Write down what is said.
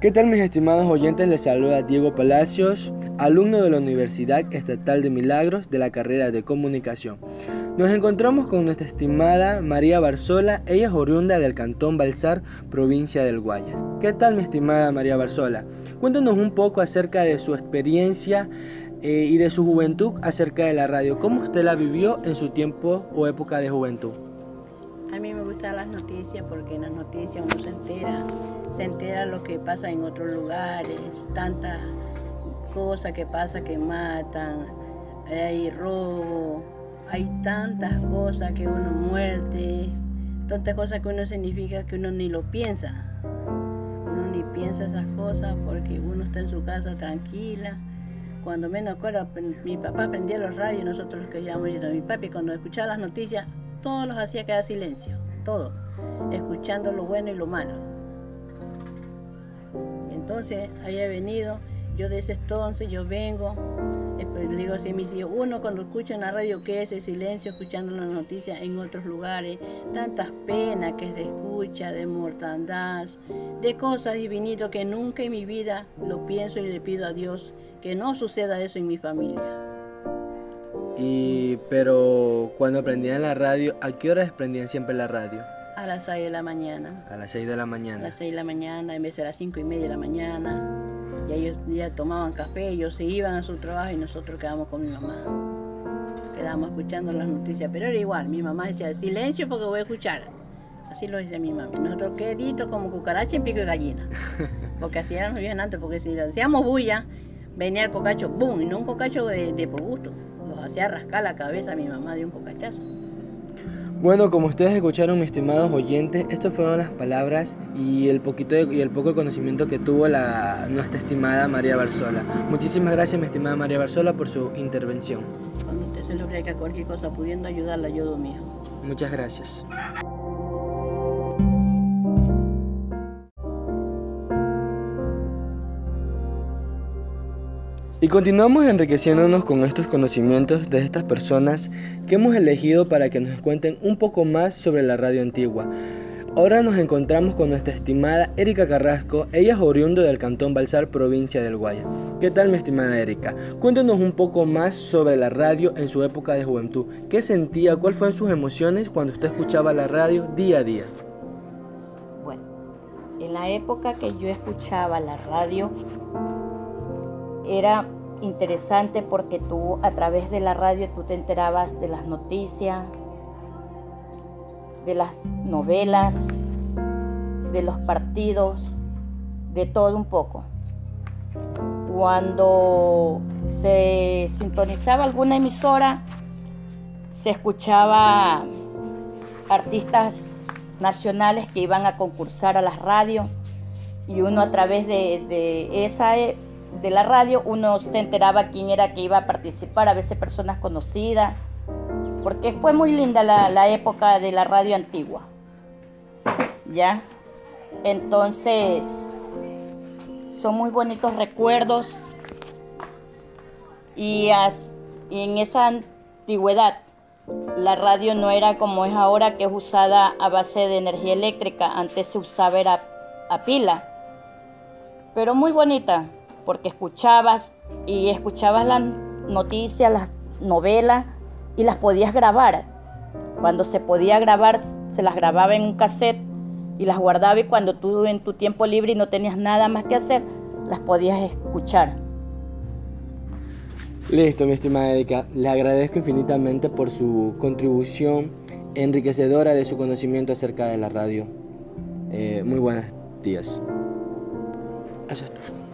¿Qué tal mis estimados oyentes? Les saluda Diego Palacios, alumno de la Universidad Estatal de Milagros de la carrera de Comunicación. Nos encontramos con nuestra estimada María Barzola, ella es oriunda del Cantón Balsar, provincia del Guayas. ¿Qué tal mi estimada María Barzola? Cuéntanos un poco acerca de su experiencia eh, y de su juventud acerca de la radio. ¿Cómo usted la vivió en su tiempo o época de juventud? Porque en las noticias uno se entera, se entera lo que pasa en otros lugares, tantas cosas que pasa que matan, hay robo, hay tantas cosas que uno muerte, tantas cosas que uno significa que uno ni lo piensa. Uno ni piensa esas cosas porque uno está en su casa tranquila. Cuando menos acuerdo, mi papá prendía los radios nosotros los que a mi papi cuando escuchaba las noticias todos los hacía quedar silencio, todo, escuchando lo bueno y lo malo. Entonces, he venido, yo desde entonces yo vengo, le digo así a mis hijos, uno cuando escucha en la radio que es el silencio, escuchando las noticias en otros lugares, tantas penas que se escucha, de mortandad, de cosas divinitas que nunca en mi vida lo pienso y le pido a Dios que no suceda eso en mi familia. Y, pero cuando prendían la radio, ¿a qué horas prendían siempre la radio? A las 6 de la mañana. A las 6 de la mañana. A las 6 de la mañana, en vez de las 5 y media de la mañana. Y ellos ya tomaban café, ellos se iban a su trabajo y nosotros quedamos con mi mamá. Quedábamos escuchando las noticias, pero era igual. Mi mamá decía, silencio porque voy a escuchar. Así lo decía mi mamá. Nosotros queditos como cucaracha en pico de gallina. Porque así eran los antes, porque si hacíamos bulla, venía el cocacho, ¡boom! Y no un cocacho de, de por gusto hacía rascar la cabeza a mi mamá de un cocachazo. Bueno, como ustedes escucharon, mis estimados oyentes, estas fueron las palabras y el poquito y el poco conocimiento que tuvo la, nuestra estimada María Barzola. Muchísimas gracias, mi estimada María Barzola, por su intervención. Cuando usted se lo que cualquier cosa, pudiendo ayudarla, yo mío. Muchas gracias. Y continuamos enriqueciéndonos con estos conocimientos de estas personas que hemos elegido para que nos cuenten un poco más sobre la radio antigua. Ahora nos encontramos con nuestra estimada Erika Carrasco, ella es oriundo del Cantón Balsar, provincia del Guaya. ¿Qué tal mi estimada Erika? Cuéntanos un poco más sobre la radio en su época de juventud. ¿Qué sentía, cuáles fueron sus emociones cuando usted escuchaba la radio día a día? Bueno, en la época que yo escuchaba la radio, era interesante porque tú a través de la radio tú te enterabas de las noticias, de las novelas, de los partidos, de todo un poco. Cuando se sintonizaba alguna emisora, se escuchaba artistas nacionales que iban a concursar a las radios y uno a través de, de esa de la radio uno se enteraba quién era que iba a participar, a veces personas conocidas, porque fue muy linda la, época de la radio antigua. ¿Ya? Entonces, son muy bonitos recuerdos y, en esa antigüedad la radio no era como es ahora que es usada a base de energía eléctrica, antes se usaba a pila, pero muy bonita porque escuchabas y escuchabas las noticias, las novelas y las podías grabar. Cuando se podía grabar, se las grababa en un cassette y las guardaba y cuando tú en tu tiempo libre y no tenías nada más que hacer, las podías escuchar. Listo, mi estimada Erika. Le agradezco infinitamente por su contribución enriquecedora de su conocimiento acerca de la radio. Eh, muy buenos días. Eso es todo.